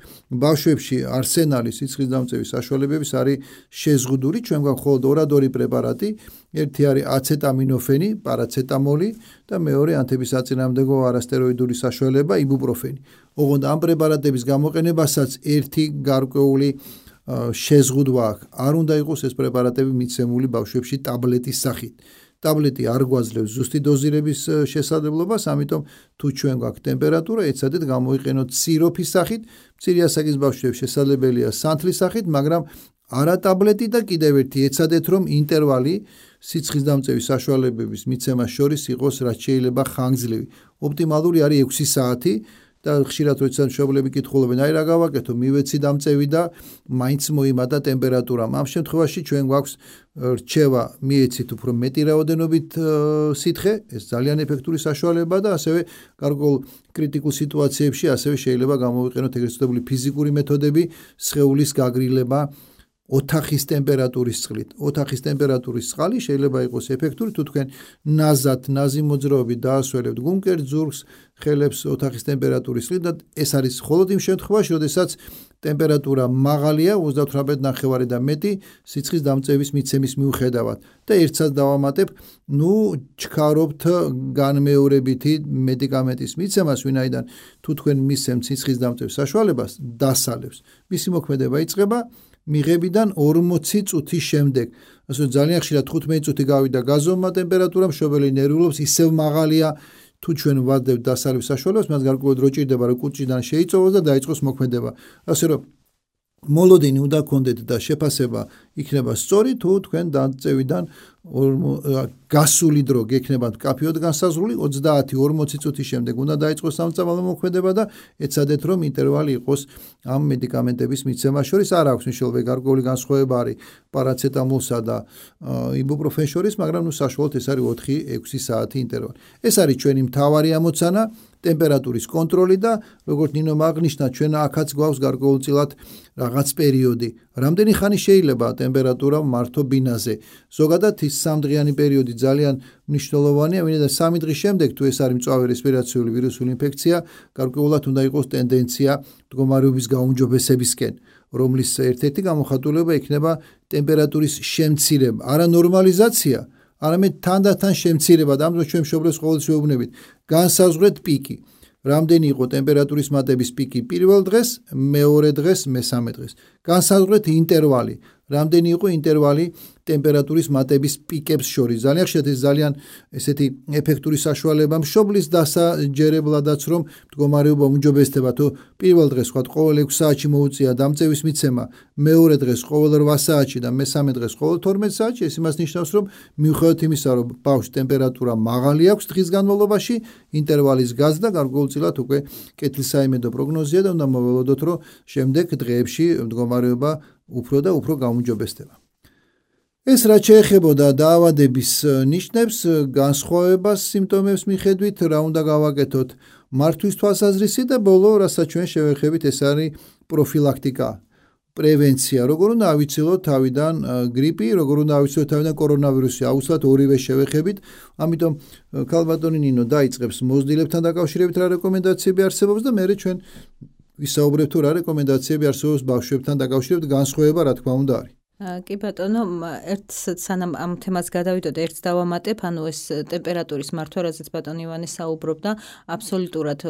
ბავშვებში არსენალი სიცხის დამწევის საშუალებების არის შეზღუდული, ჩვენ გვაქვს მხოლოდ ორადორი პრეპარატი, ერთი არის აცეტამინოფენი, პარაცეტამოლი და მეორე ანთებისაწინააღმდეგო არასტეროიდული საშუალება იბუპროფენი. ოღონდ ამ პრეპარატების გამოყენებასაც ერთი გარკვეული შეზღუდვა აქვს. არ უნდა იყოს ეს პრეპარატები მიცემული ბავშვებში ტაბლეტის სახით. ტაბლეტი არ გვაძლევს ზუსტი დოზირების შესაძლებლობას, ამიტომ თუ ჩვენ გვაქვს ტემპერატურა, ეცადეთ გამოიყენოთ სიროფის სახით. მცირე ასაკის ბავშვებს შესაძლებელია სანთლის სახით, მაგრამ არა ტაბლეტი და კიდევ ერთი ეცადეთ რომ ინტერვალი სიცხის დამწევის საშუალებების მიცემას შორის იყოს რაც შეიძლება ხანგრძლივი. ოპტიმალური არის 6 საათი და ხშირად როდესაც მშობლები კითხულობენ, აი რა გავაკეთო, მივეცი დამწევი და მაინც მოიმატა ტემპერატურა. ამ შემთხვევაში ჩვენ გვაქვს რჩევა, მიეცით უფრო მეტი რაოდენობით სითხე, ეს ძალიან ეფექტური საშუალება და ასევე გარკვეულ კრიტიკულ სიტუაციებში ასევე შეიძლება გამოვიყენოთ ეგრეთ წოდებული ფიზიკური მეთოდები, სხეულის გაგრილება, ოთახის ტემპერატურის წყლით. ოთახის ტემპერატურის წყალი შეიძლება იყოს ეფექტური თუ თქვენ ნაზად, ნაზი მოძრაობით დაასვენებთ გუნკერ ზურგს, ხელებს ოთახის ტემპერატურის წყლით და ეს არის მხოლოდ იმ შემთხვევაში, როდესაც ტემპერატურა მაღალია 38 ნახევარი და მეტი სიცხის დამწევის მიცემის მიუხედავად. და ერთსაც დავამატებ, ნუ ჩქარობთ განმეორებითი მედიკამენტის მიცემას, ვინაიდან თუ თქვენ მისცემთ სიცხის დამწევის საშუალებას, დასალევს. მისი მოქმედება იწყება მიღებიდან 40 წუთის შემდეგ. ასე ძალიან ხშირად 15 წუთი გავიდა გაზომა ტემპერატურა, მშობელი ნერვულობს, ისევ მაღალია თუ ჩვენ ვადდებთ დასალვის საშუალებას, მას გარკვეულად რო ჭირდება რომ კუჭიდან შეიწოვოს და დაიწყოს მოქმედება. ასე რომ მოლოდინი უნდა გქონდეთ და შეფასება იქნება სწორი თუ თქვენ დაწევიდან გასული დრო გექნება კაფეოდ განსაზღვრული 30-40 წუთის შემდეგ უნდა დაიწყოს სამწამალო მოქმედება და ეცადეთ რომ ინტერვალი იყოს ამ მედიკამენტების მიცემა შორის. არ აქვს მნიშვნელოვანი გარკვეული განსხვავება არის პარაცეტამოლსა და იბუპროფენ შორის მაგრამ ნუ საშუალოდ ეს არის 4-6 საათი ინტერვალი. ეს არის ჩვენი მთავარი ამოცანა. ტემპერატურის კონტროლი და როგორც ნინო მაგნიშნა ჩვენ ახაც გვაქვს გარკვეულწილად რაღაც პერიოდი. რამდენი ხანი შეიძლება ტემპერატურა მართო ბინაზე? ზოგადად ის სამდღიანი პერიოდი ძალიან მნიშვნელოვანია, ვინაიდან სამი დღის შემდეგ თუ ეს არის მწვავე რესპირაციული ვირუსული ინფექცია, გარკვეულად უნდა იყოს ტენდენცია მდგომარეობის გაუმჯობესებისკენ, რომლის ერთ-ერთი გამოხატულება იქნება ტემპერატურის შემცირება, არა ნორმალიზაცია. არამედ თანდათან შემცირება და ამ დროს ჩვენ მშობლებს ყოველთვის ვეუბნებით. განსაზღვრეთ პიკი. რამდენი იყო ტემპერატურის მატების პიკი? პირველ დღეს, მეორე დღეს, მესამე დღეს. განსაზღვრეთ ინტერვალი, რამდენი იყო ინტერვალი ტემპერატურის მატების პიკებს შორის. ძალიან ხშირად ეს ძალიან ესეთი ეფექტური საშუალება მშობლის დასაჯერებლადაც რომ მდგომარეობა უმჯობესდება თუ პირველ დღეს ვთქვათ ყოველ 6 საათში მოუწია დამწევის მიცემა, მეორე დღეს ყოველ 8 საათში და მესამე დღეს ყოველ 12 საათში, ეს იმას ნიშნავს რომ მიუხედავად იმისა რომ ბავშვს ტემპერატურა მაღალი აქვს დღის განმავლობაში, ინტერვალის გაზრდა გარკვეულწილად უკვე კეთილსაიმედო პროგნოზია და უნდა მოველოდოთ რომ შემდეგ დღეებში მდგომარეობა უფრო და უფრო გაუმჯობესდება. ეს რაც შეეხებოდა დაავადების ნიშნებს, განსხვავებას სიმპტომებს მიხედვით, რა უნდა გავაკეთოთ მართვის თვალსაზრისით და ბოლო, რასაც ჩვენ შევეხებით, ეს არის პროფილაქტიკა. პრევენცია, როგორ უნდა ავიცილოთ თავიდან გრიპი, როგორ უნდა ავიცილოთ თავიდან კორონავირუსი, აუცილებლად ორივე შევეხებით. ამიტომ ქალბატონი ნინო დაიწყებს მოზდილებთან დაკავშირებით რა რეკომენდაციები არსებობს და მე ჩვენ ვისაუბრებ თუ რა რეკომენდაციები არსებობს ბავშვებთან დაკავშირებით განსხვავება რა თქმა უნდა არის. კი ბატონო, ერთ სანამ ამ თემას გადავიდოდ, ერთს დავამატებ, ანუ ეს ტემპერატურის მართვა, რაზეც ბატონ ივანე საუბრობდა, აბსოლუტურად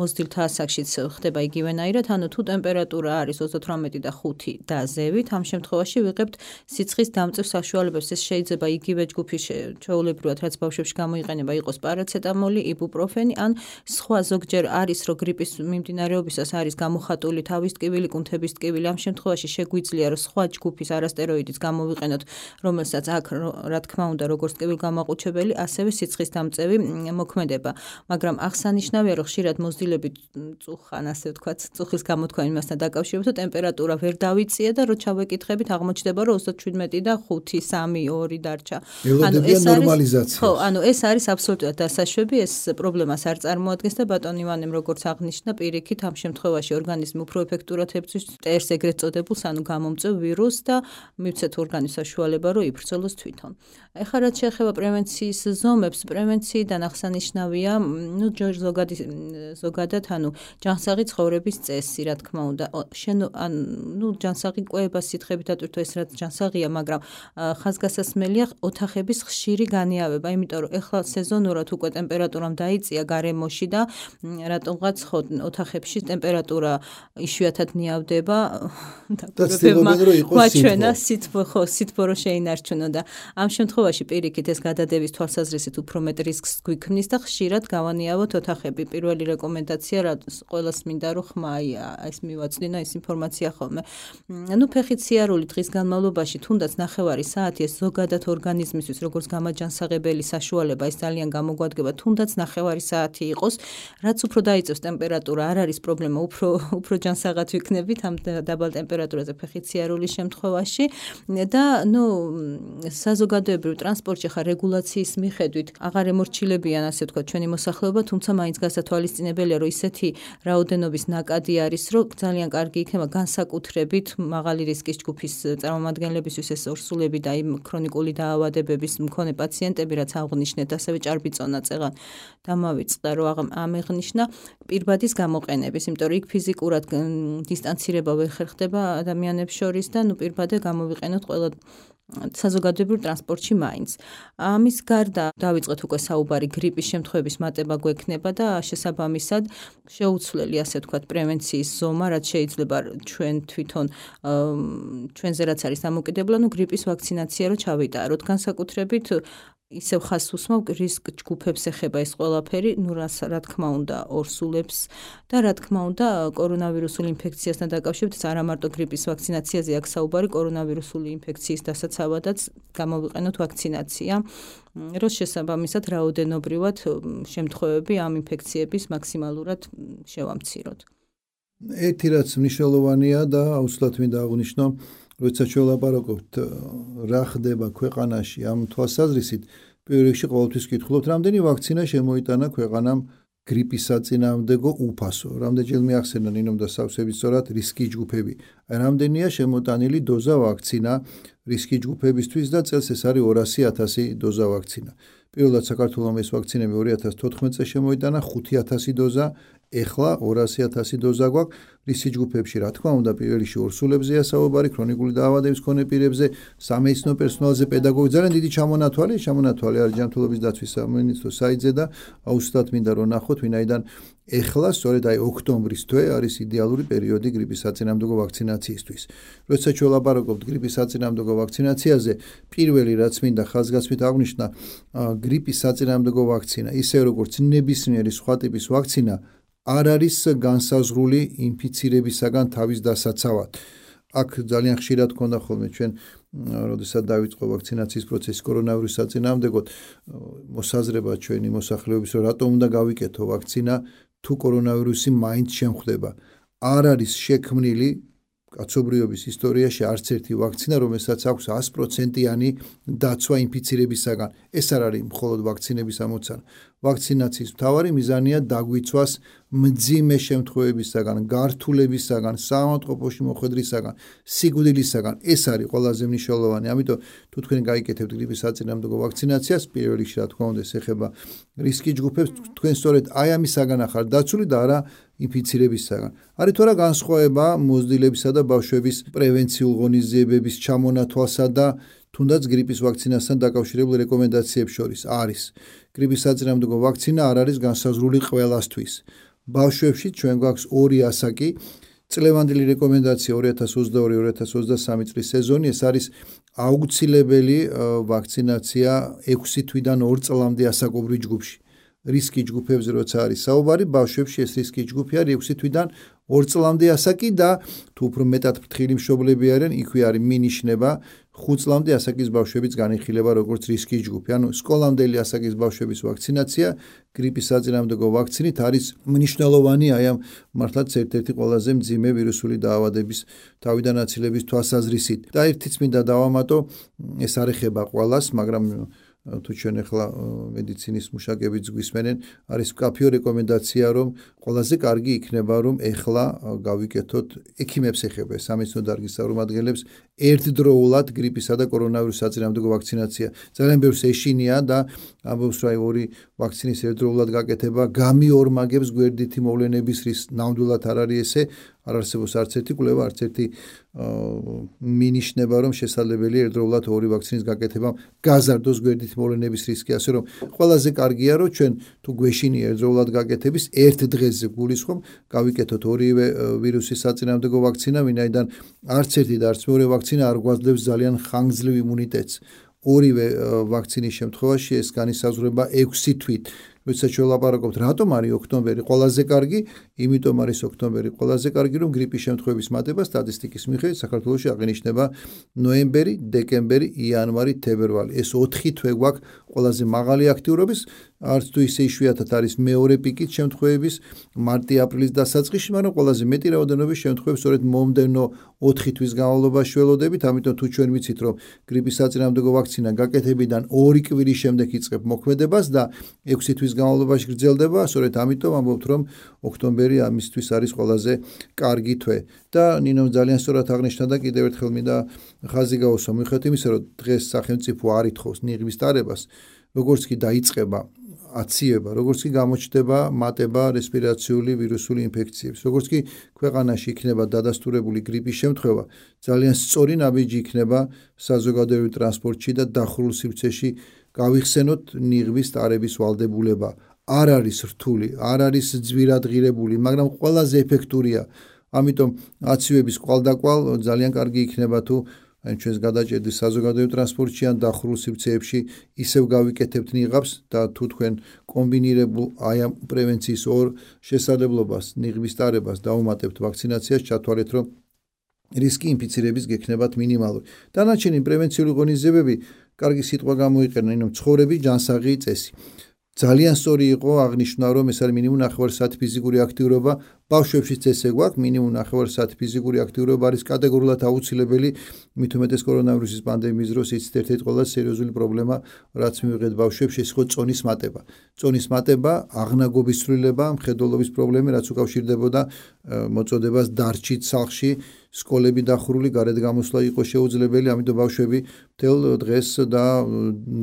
მოზდილთა ასაკშიც ხდება იგივენაირად, ანუ თუ ტემპერატურა არის 38 და 5 და ზევით, ამ შემთხვევაში ვიღებთ სიცხის დამწევ საშუალებებს. ეს შეიძლება იგივე ჯგუფის ჩაოლებრივად, რაც ბავშვებში გამოიყენება, იყოს პარაცეტამოლი, იბუპროფენი, ან სხვა ზოგჯერ არის, რომ გრიპის მიმდინარეობისას არის გამოხატული თავის ტკივილი, კუნთების ტკივილი, ამ შემთხვევაში შეგვიძლია, რომ სხვა ჯგუფის ის არასტეროიდიც გამოვიყენოთ, რომელსაც აქ რა თქმა უნდა როგორც კიბილგამაყუჩებელი, ასევე სიცხის დამწევი მოქმედება. მაგრამ აღსანიშნავია, რომ ხშირად მოზდილები წუხან, ასე ვთქვათ, წუხის გამოთქვა იმასთან დაკავშირებით, ტემპერატურა ვერ დავიწია და რო ჩავეკითხებით, აღმოჩნდება, რომ 37 და 5, 3, 2 დარჩა. ანუ ეს არის ხო, ანუ ეს არის აბსოლუტურად დასაშვები, ეს პრობლემას არ წარმოადგენს და ბატონ ივანემ როგორც აღნიშნა, პირიქით ამ შემთხვევაში ორგანიზმი უფრო ეფექტურად ებრძვის ტერს ეგრეთ წოდებულს, ანუ გამომწვევ ვირუსს და მივცეთ ორგანიზმის საშუალება რომ იფრცელოს თვითონ. ეხლა რაც შეეხება პრევენციის ზომებს, პრევენციიდან აღსანიშნავია, ну, ზოგადი ზოგადად, ანუ ჯანსაღი ცხოვრების წესი, რა თქმა უნდა. შენ ну, ჯანსაღი კვება სითხებით ატვირთო ეს რაც ჯანსაღია, მაგრამ ხაზგასასმელია ოთახების ხშირი განიავება, იმიტომ რომ ეხლა სეზონურად უკვე ტემპერატურამ დაიწია გარემოში და რატომღაც ხო ოთახებში ტემპერატურა იშვიათად ნიავდება და დაგვირებებმა ჩვენა სითბო ხო სითბო რო შეინარჩუნო და ამ შემთხვევაში პირიქით ეს გადადების თვალსაზრისით უფრო მეტ რისკს გვიქმნის და ხშირად გავანიავოთ ოთახები. პირველი რეკომენდაცია რა ყოველას მინდა რომ ხმაია ეს მივაწვდინო ეს ინფორმაცია ხოლმე. ну ფეხით სიარული დღის განმავლობაში თუნდაც ნახევარი საათი ეს ზოგადად ორგანიზმისთვის როგორც გამაჯანსაღებელი საშუალება ეს ძალიან გამოგვადგება თუნდაც ნახევარი საათი იყოს რაც უფრო დაიწევს ტემპერატურა. არ არის პრობლემა უფრო უფრო ჯანსაღად ვიქნებით ამ დაბალ ტემპერატურაზე ფეხით სიარულის შემთხვევაში შემთხვევაში და ნუ საზოგადოებრივ ტრანსპორტში ხა რეგულაციის მიხედვით აღარ ემორჩილებიან ასე თქვა ჩვენი მოსახლეობა, თუმცა მაინც გასათვალისწინებელია, რომ ისეთი რაოდენობის ნაკადი არის, რომ ძალიან კარგი იქნება განსაკუთრებით მაღალი რისკის ჯგუფის წარმომადგენლებისთვის ეს ორსულები და იმ ქრონიკული დაავადებების მქონე პაციენტები, რაც აღნიშნეთ, ასევე ჭარბიწონა წეღან დამავიწყდა, რომ ამეღნიშნა პირბადის გამოყენების, იმიტომ რომ იქ ფიზიკურად დისტანცირება ვერ ხერხდება ადამიანებს შორის და ნუ პირბად გადავიდე გამოვიყენოთ ყველა საზოგადოებრივ ტრანსპორტში მაინც. ამის გარდა დავიწყეთ უკვე საუბარი გრიპის შემთხვევების მატება გვექნება და შესაბამისად შეუცვლელი ასე ვთქვათ პრევენციის ზომა, რაც შეიძლება ჩვენ თვითონ ჩვენზე რაც არის დამოკიდებული, ანუ გრიპის ვაქცინაცია რო ჩავიტაროთ. განსაკუთრებით ისევ ხას უსმავ რისკ ჯგუფებს ეხება ეს ყველაფერი, ну რა რა თქმა უნდა ორსულებს და რა თქმა უნდა კორონავირუსული ინფექციასთან დაკავშირებით არა მარტო გრიპის ვაქცინაციაზე აქ საუბარი კორონავირუსული ინფექციის დასაცავადაც გამოვიყენოთ ვაქცინაცია. როს შესაბამისად რაოდენობრივად შემთხვევები ამ ინფექციების მაქსიმალურად შევამციროთ. ერთი რაც მნიშვნელოვანია და აუცილებლად მინდა აღვნიშნო, როცა შევლაპარაკობთ რა ხდება ქვეყანაში ამ თვალსაზრისით პირველ რიგში ყოველთვის ვკითხულობთ რამდენი ვაქცინა შემოიტანა ქვეყანამ გრიპის საწინააღმდეგო უფასო? რამდენჯერ მიახსენა ნინომ და სავსების სწორად რისკი ჯგუფები? აი რამდენია შემოტანილი დოზა ვაქცინა რისკი ჯგუფებისთვის და წელს ეს არის 200000 დოზა ვაქცინა? პირველად საქართველოს ეს ვაქცინები 2014 წელს შემოიტანა 5000 დოზა ეხლა 200000 დოზა გვაქვს. რისი ჯგუფებში რა თქმა უნდა პირველი შორსულებზეა საუბარი ქრონიკული დაავადების მქონე პირებზე სამეცნიერო პერსონალზე პედაგოგი. ძალიან დიდი ჩამონათვალი ჩამონათვალი არის ჯანმრთელობის დაცვის სამინისტრო საიტზე და აუცილებლად მინდა რომ ნახოთ ვინაიდან ეხლა სწორედ აი ოქტომბრის თვე არის იდეალური პერიოდი გრიპის საწინააღმდეგო ვაქცინაციისთვის. როცა ჩვენ ლაპარაკობთ გრიპის საწინააღმდეგო ვაქცინაციაზე პირველი რაც მინდა ხაზგასმით აღნიშნა გრიპის საწინააღმდეგო ვაქცინა ისე როგორც ნებისმიერი სხვა ტიპის ვაქცინა არ არის განსაზღვრული ინფიცირებისაგან თავის დასაცავად. აქ ძალიან ხშირად ქონდა ხოლმე ჩვენ როდესაც დაიწყო ვაქცინაციის პროცესი კორონავირუსის საწინააღმდეგოდ მოსაზრება ჩვენი მოსახლეობის რომ რატომ უნდა გავიკეთო ვაქცინა თუ კორონავირუსი მაინც შემხვდება. არ არის შექმნილი კაცობრიობის ისტორიაში არც ერთი ვაქცინა, რომელსაც აქვს 100%-იანი დაცვა ინფიცირებისაგან. ეს არ არის მხოლოდ ვაქცინების ამოცანა. ვაქცინაციის მთავარი მიზანია დაგვიცვას მძიმე შემთხვევებისაგან, გართულებისაგან, სამავთყოფოში მოხვედრისაგან, სიკვდილისაგან, ეს არის ყველაზე მნიშვნელოვანი. ამიტომ თუ თქვენ გაიკეთებთ გრიპის საწინააღმდეგო ვაქცინაციას, პირველ რიგში რა თქმა უნდა, ეხება რისკი ჯგუფებს, თქვენ სწორედ აი ამისაგან ახარ დაცული და არა ინფიცირებისაგან. არის თორე განსხვავება მოზრდილებისა და ბავშვების პრევენციულ ღონისძიებების ჩამონათვალსა და თუნდაც გრიპის ვაქცინასთან დაკავშირებულ რეკომენდაციებს შორის არის. გრიპის საწინააღმდეგო ვაქცინა არ არის განსაზღვრული ყველასთვის. ბავშვებში ჩვენ გვაქვს ორი ასაკი. წლევანდელი რეკომენდაცია 2022-2023 წლის სეზონი ეს არის აუცილებელი ვაქცინაცია 6 თვიდან 2 წლამდე ასაკობრივ ჯგუფში. რისკი ჯგუფებზე როცა არის საუბარი, ბავშვებში ეს რისკი ჯგუფი არის 6 თვიდან 2 წლამდე ასაკი და თუ უფრო მეტად ფრთხილი მშობლები არიან, იქვე არის მინიშნება 5 წლამდე ასაკის ბავშვების განიხილება როგორც რისკი ჯგუფი. ანუ სკოლამდელი ასაკის ბავშვების ვაქცინაცია გრიპის საწინააღმდეგო ვაქცინით არის მნიშვნელოვანი აი ამ მართლაც ერთ-ერთი ყველაზე მძიმე ვირუსული დაავადების თავიდან აცილების თვალსაზრისით. და ერთიც მინდა დავამატო, ეს არ ეხება ყველას, მაგრამ თუ ჩვენ ახლა მედიცინის მუშაკებიც გვისმენენ, არის კაფიო რეკომენდაცია, რომ ყველაზე კარგი იქნება, რომ ახლა გავიკეთოთ ექიმებს ეხება სამეცნიერო დარგის წარმომადგენლებს ერთდროულად გრიპისა და კორონავირუსის საწინააღმდეგო ვაქცინაცია. ძალიან ბევრს ეშინია და ამბობს, რომ აი ორი ვაქცინის ერთდროულად გაკეთება გამიორმაგებს გვერდითი მოვლენების რისკს. ნამდვილად არ არის ესე, არ არსებობს არც ერთი კვლევა, არც ერთი მინიშნება, რომ შესაძლებელია ერთდროულად ორი ვაქცინის გაკეთება გაზარდოს გვერდით მოვლენების რისკი, ასე რომ ყველაზე კარგია, რომ ჩვენ თუ გვეშინია ერთდროულად გაკეთების ერთ დღეზე გულისხმობ, გავიკეთოთ ორივე ვირუსის საწინააღმდეგო ვაქცინა, ვინაიდან არც ერთი და არც მეორე ვაქცინა არ გვაძლევს ძალიან ხანგრძლივ იმუნიტეტს. ორივე ვაქცინის შემთხვევაში ეს განისაზღვრება 6 თვით. როდესაც შევლაპარაკობთ, რატომ არის ოქტომბერი ყველაზე კარგი? იმიტომ არის ოქტომბერი ყველაზე კარგი, რომ გრიპის შემთხვევების მატება სტატისტიკის მიხედვით საქართველოში აღინიშნება ნოემბერი, დეკემბერი, იანვარი, თებერვალი. ეს 4 თვე გვაქვს ყველაზე მაღალი აქტიურობის, არც თუ ისე იშვიათად არის მეორე პიკით შემთხვევების მარტი-აპრილის დასაწყისში, მაგრამ ყველაზე მეტი რაოდენობის შემთხვევებს სწორედ მომდენო 4 თვის განმავლობაში ველოდებით, ამიტომ თუ ჩვენ ვიცით, რომ გრიპის საწინააღმდეგო ვაქცინა გაკეთებიდან 2 კვირის შემდეგ იწყებ მოქმედებას და 6 თვის განმავლობაში გრძელდება, სწორედ ამიტომ ამბობთ, რომ ოქტომბერი ამისთვის არის ყველაზე კარგი თვე. და ნინომ ძალიან სწორად აღნიშნა და კიდევ ერთხელ მინდა ხაზი გაუსვა მიხედვით იმისა, რომ დღეს სახელმწიფო არ ითხოვს ნიღბის დარებას, როგორც კი დაიწყება აციება, როგორც კი გამოჩნდება მატება რესპირაციული ვირუსული ინფექციებს, როგორც კი ქვეყანაში იქნება დადასტურებული გრიპის შემთხვევა, ძალიან სწორი ნაბიჯი იქნება საზოგადოებრივ ტრანსპორტში და დახურულ სივრცეში გავიხსენოთ ნიღბის ტარების ვალდებულება. არ არის რთული, არ არის ძვირადღირებული, მაგრამ ყველაზე ეფექტურია. ამიტომ აციების ყვალდაკვალ ძალიან კარგი იქნება თუ ან ჩვენს გადაჭედის საზოგადოებრივ ტრანსპორტში ან დახურულ სივრცეებში ისევ გავიკეთებთ ნიღაბს და თუ თქვენ კომბინირებულ აი ამ პრევენციის ორ შესაძლებლობას ნიღბის დარებას დაუმატებთ ვაქცინაციას ჩათვალეთ რომ რისკი ინფიცირების გექნებათ მინიმალური. დანარჩენი პრევენციული ღონისძიებები კარგი სიტყვა გამოიყენა, ინო ცხოვრები ჯანსაღი წესი. ძალიან სწორი იყო აღნიშნა რომ ეს არის მინიმუმ 9 საათი ფიზიკური აქტიურობა. ბავშვებშიც ესე გვაქვს მინიმუმ 9 საათი ფიზიკური აქტიურობა არის კატეგორიულად აუცილებელი. მით უმეტეს კორონავირუსის პანდემიის დროს იცით ერთ-ერთი ყველაზე სერიოზული პრობლემა რაც მივიღეთ ბავშვებში ეს იყო წონის მატება. წონის მატება აღნაგობის ცვლილება მხედველობის პრობლემა რაც უკავშირდებოდა მოწოდებას დარჩით სახლში სკოლები დახურული გარეთ გამოსვლა იყო შეუძლებელი. ამიტომ ბავშვები თელ დღეს და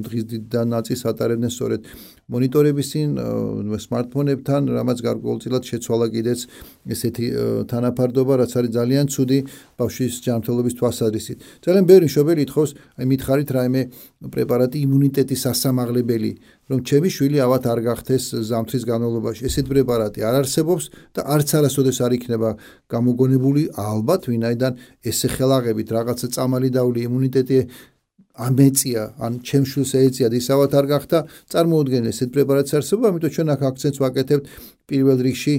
დღის და ნაწილს ატარებდნენ სწორედ მონიტორების წინ სმარტფონებთან რამაც გარკვეულწილად შეცვალა კიდეც ესეთი თანაფარდობა რაც არის ძალიან ცუდი ბავშვის ჯანმრთელობის თვალსაზრისით. ძალიან ბევრი მშობელი ითხოვს აი მითხარით რაიმე პრეპარატი იმუნიტეტის სასამაღლებელი რომ ჩემი შვილი ავად არ გახდეს ზამთრის განმავლობაში. ესეთ პრეპარატი არ არსებობს და არც არასოდეს არ იქნება გამოგონებული ალბათ ვინაიდან ესე ხელაღებით რაღაცა წამალი დავლი იმუნიტეტი ამეწია ან ჩემშულს ეწია ისავად არ გახდა წარმოუდგენელი ესეთ პრეპარატი არსებობა ამიტომ ჩვენ აქ აქცენტს ვაკეთებთ პირველ რიგში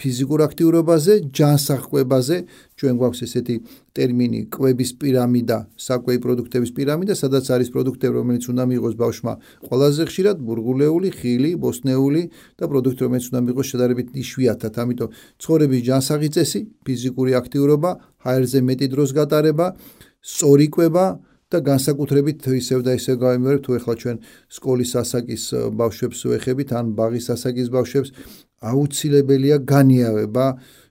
ფიზიკურ აქტიურობაზე, ჯანსაღკვებაზე, ჩვენ გვაქვს ესეთი ტერმინი კვების პირამიდა, საკვები პროდუქტების პირამიდა, სადაც არის პროდუქტები, რომელიც უნდა მიიღოს ბავშვმა ყველაზე ხშირად, ბურღულეული, ხილი, ბოსნეული და პროდუქტები, რომელიც უნდა მიიღოს შედარებით იშვიათად, ამიტომ ცხოვრების ჯანსაღი წესი, ფიზიკური აქტიურობა, ჰაერზე მეტი დროს გატარება, სწორი კვება, და განსაკუთრებით ისევ და ისევ გავიმეორებ თუ ეხლა ჩვენ სკოლის ასაკის ბავშვებს ვეხებით ან ბაღის ასაკის ბავშვებს აუცილებელია განიავება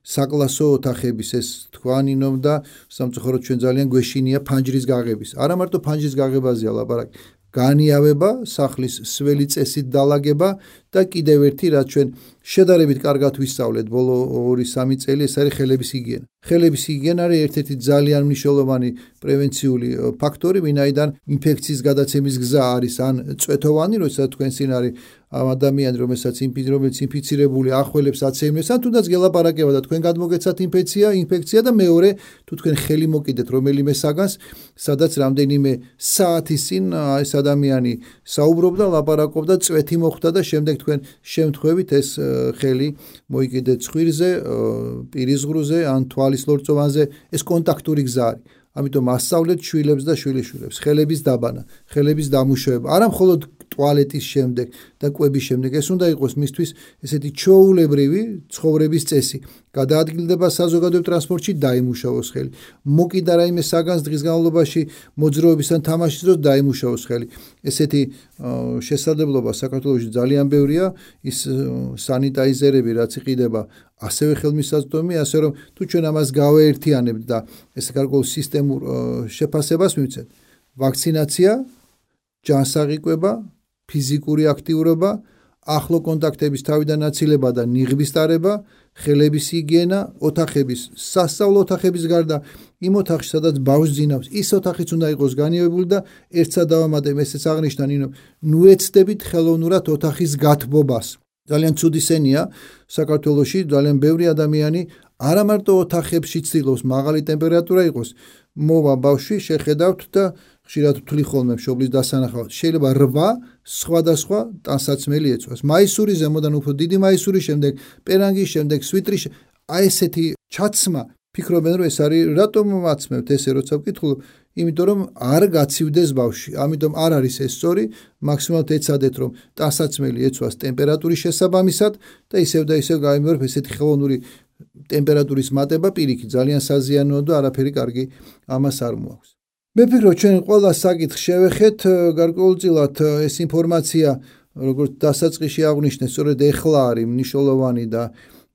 საკლასო ოთახების ეს თქვანინომ და სამწუხაროდ ჩვენ ძალიან გვეშინია ფანჯრის გაღების. არა მარტო ფანჯრის გაღებაზეა ლაპარაკი, განიავება, სახლის სველი წესით დალაგება და კიდევ ერთი რაც ჩვენ შედარებით კარგად ვისწავლეთ ბოლო 2-3 წელი ეს არის ხელების ჰიგიენა. ხელების ჰიგიენა არის ერთ-ერთი ძალიან მნიშვნელოვანი პრევენციული ფაქტორი, ვინაიდან ინფექციის გადაცემის გზა არის ან წვეთოვანი, როდესაც თქვენ წინ არის ამ ადამიანი, რომელსაც ინფიცირებული, ინფიცირებული ახველებს აცემებს, ან თუნდაც გელაპარაკება და თქვენ გადმოგეცათ ინფექცია, ინფექცია და მეორე, თუ თქვენ ხელი მოკიდეთ რომელიმე საგანს, სადაც რამდენიმე საათის წინ ეს ადამიანი საუბრობდა, ლაპარაკობდა, წვეთი მოხდა და შემდეგ თქვენ შემთხვევით ეს ხელი მოიკიდეთ ცხვირზე, პირის ღრუზე ან თვალის ლორწოვანზე, ეს კონტაქტური გზა არის. ამიტომ ასწავლეთ შვილებს და შვილიშვილებს ხელების დაბანა, ხელების დამუშავება. არა მხოლოდ ტუალეტის შემდეგ და კვების შემდეგ ეს უნდა იყოს მისთვის ესეთი ჩოულებრივი ცხოვრების წესი. გადაადგილდება საზოგადოებრივ ტრანსპორტში დაიმუშავოს ხელი. მოკიდა რაიმე საგანს დღის განმავლობაში მოძრაობის ან თამაშის დროს დაიმუშავოს ხელი. ესეთი შესაძლებლობა საქართველოში ძალიან ბევრია, ის სანიტაიზერები რაც იყიდება ასევე ხელმისაწვდომი, ასე რომ თუ ჩვენ ამას გავაერთიანებთ და ეს გარკვეულ სისტემურ შეფასებას მივცეთ, ვაქცინაცია, ჯანსაღიკვება, ფიზიკური აქტიურობა, ახლო კონტაქტების თავიდან აცილება და ნიღბის ტარება, ხელების ჰიგიენა, ოთახების, სასწავლო ოთახების გარდა იმ ოთახში, სადაც ბავშვს ძინავს, ის ოთახიც უნდა იყოს განიავებული და ერთსა დავამატებ ესეც აღნიშნა ნინო, ნუეცდებით ხელოვნურად ოთახის გათბობას. ძალიან ცუდი სენია საქართველოში ძალიან ბევრი ადამიანი არა მარტო ოთახებში ცდილობს მაღალი ტემპერატურა იყოს, მოვა ბავშვი შეხედავთ და ხშირად თვლი ხოლმე მშობლის დასანახავად. შეიძლება 8 სხვადასხვა ტანსაცმელი ეწვას მაისური ზემოდან უფრო დიდი მაისური შემდეგ პერანგის შემდეგ სვიტრი აი ესეთი ჩაცმა. ფიქრობენ რომ ეს არის რატომ მაცმევთ ესე როცა ვკითხულობ? იმიტომ რომ არ გაცივდეს ბავში ამიტომ არ არის ეს სწორი მაქსიმალურად ეცადეთ რომ ტანსაცმელი ეწვას ტემპერატურის შესაბამისად და ისევ და ისევ გაიმეორებ ესეთი ხელოვნური ტემპერატურის მატება. პირიქით ძალიან საზიანოა და არაფერი კარგი ამას არ მოაქვს მე ფიქრობ ჩვენ ყველა საკითხ შევეხეთ გარკვეულწილად ეს ინფორმაცია როგორც დასაწყისში აღნიშნე სწორედ ეხლა არის მნიშვნელოვანი და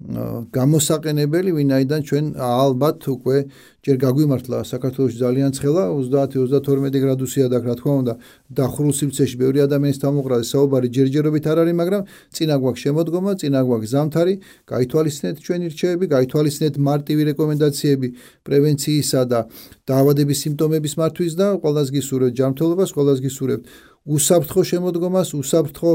გამოსაყენებელი, ვინაიდან ჩვენ ალბათ უკვე ჯერ გაგვიმართლა. საქართველოს ძალიან ცხელა 30-32 გრადუსია და რა თქმა უნდა დახურულ სივრცეში ბევრი ადამიანის თავმოყრაზე. საუბარი ჯერჯერობით არ არის, მაგრამ წინა გვაქვს შემოდგომა, წინა გვაქვს ზამთარი, გაითვალისწინეთ ჩვენი რჩევები, გაითვალისწინეთ მარტივი რეკომენდაციები პრევენციისა და დაავადების სიმპტომების მართვის და ყველას გისურვებთ ჯანმრთელობას, ყველას გისურვებთ უსაფრთხო შემოდგომას, უსაფრთხო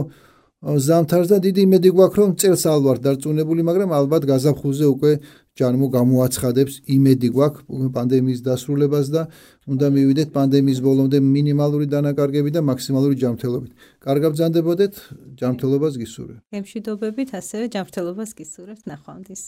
ზამთარს და დიდი იმედი გვაქვს რომ წელს ალვარ დარწმუნებული მაგრამ ალბათ გაზაფხულზე უკვე ჯანმო გამოაცხადებს იმედი გვაქვს პანდემიის დასრულებას და უნდა მივიდეთ პანდემიის ბოლომდე მინიმალური დანაკარგები და მაქსიმალური ჯანმრთელობით. კარგად ბრძანდებოდეთ, ჯანმრთელობას გისურვებთ. ემშვიდობებით ასევე ჯანმრთელობას გისურვებთ ნახვამდის.